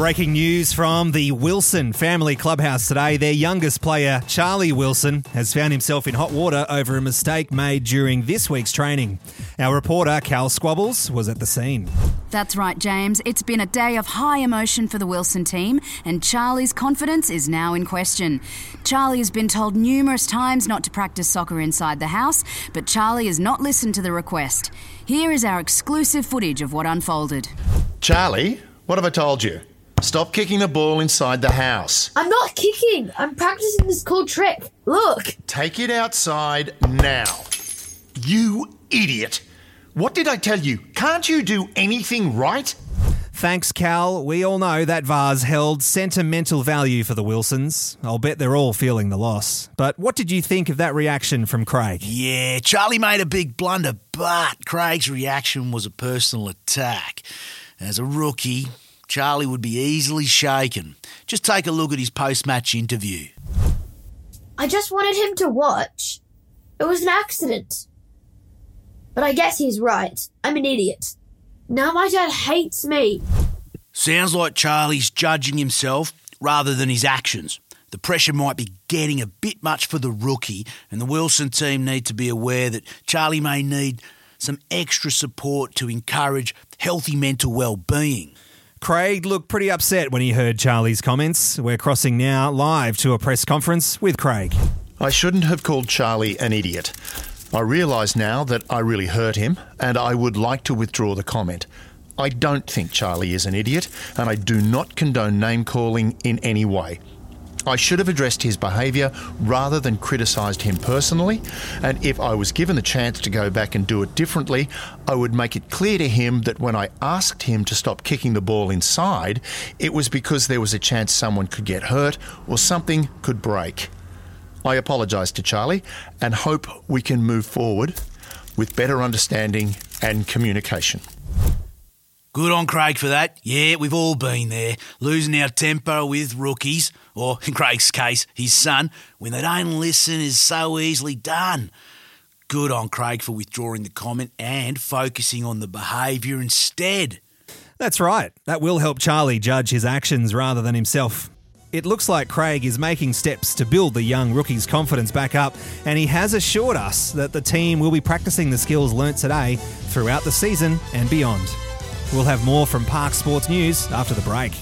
Breaking news from the Wilson family clubhouse today. Their youngest player, Charlie Wilson, has found himself in hot water over a mistake made during this week's training. Our reporter, Cal Squabbles, was at the scene. That's right, James. It's been a day of high emotion for the Wilson team, and Charlie's confidence is now in question. Charlie has been told numerous times not to practice soccer inside the house, but Charlie has not listened to the request. Here is our exclusive footage of what unfolded. Charlie, what have I told you? Stop kicking the ball inside the house. I'm not kicking. I'm practicing this cool trick. Look. Take it outside now. You idiot. What did I tell you? Can't you do anything right? Thanks, Cal. We all know that vase held sentimental value for the Wilsons. I'll bet they're all feeling the loss. But what did you think of that reaction from Craig? Yeah, Charlie made a big blunder, but Craig's reaction was a personal attack. As a rookie, Charlie would be easily shaken. Just take a look at his post match interview. I just wanted him to watch. It was an accident. But I guess he's right. I'm an idiot. Now my dad hates me. Sounds like Charlie's judging himself rather than his actions. The pressure might be getting a bit much for the rookie, and the Wilson team need to be aware that Charlie may need some extra support to encourage healthy mental well-being. Craig looked pretty upset when he heard Charlie's comments. We're crossing now live to a press conference with Craig. I shouldn't have called Charlie an idiot. I realise now that I really hurt him, and I would like to withdraw the comment. I don't think Charlie is an idiot, and I do not condone name calling in any way. I should have addressed his behaviour rather than criticised him personally, and if I was given the chance to go back and do it differently, I would make it clear to him that when I asked him to stop kicking the ball inside, it was because there was a chance someone could get hurt or something could break. I apologise to Charlie and hope we can move forward with better understanding and communication. Good on Craig for that. Yeah, we've all been there, losing our temper with rookies, or in Craig's case, his son, when they don't listen is so easily done. Good on Craig for withdrawing the comment and focusing on the behaviour instead. That's right. That will help Charlie judge his actions rather than himself. It looks like Craig is making steps to build the young rookie's confidence back up, and he has assured us that the team will be practicing the skills learnt today throughout the season and beyond. We'll have more from Park Sports News after the break.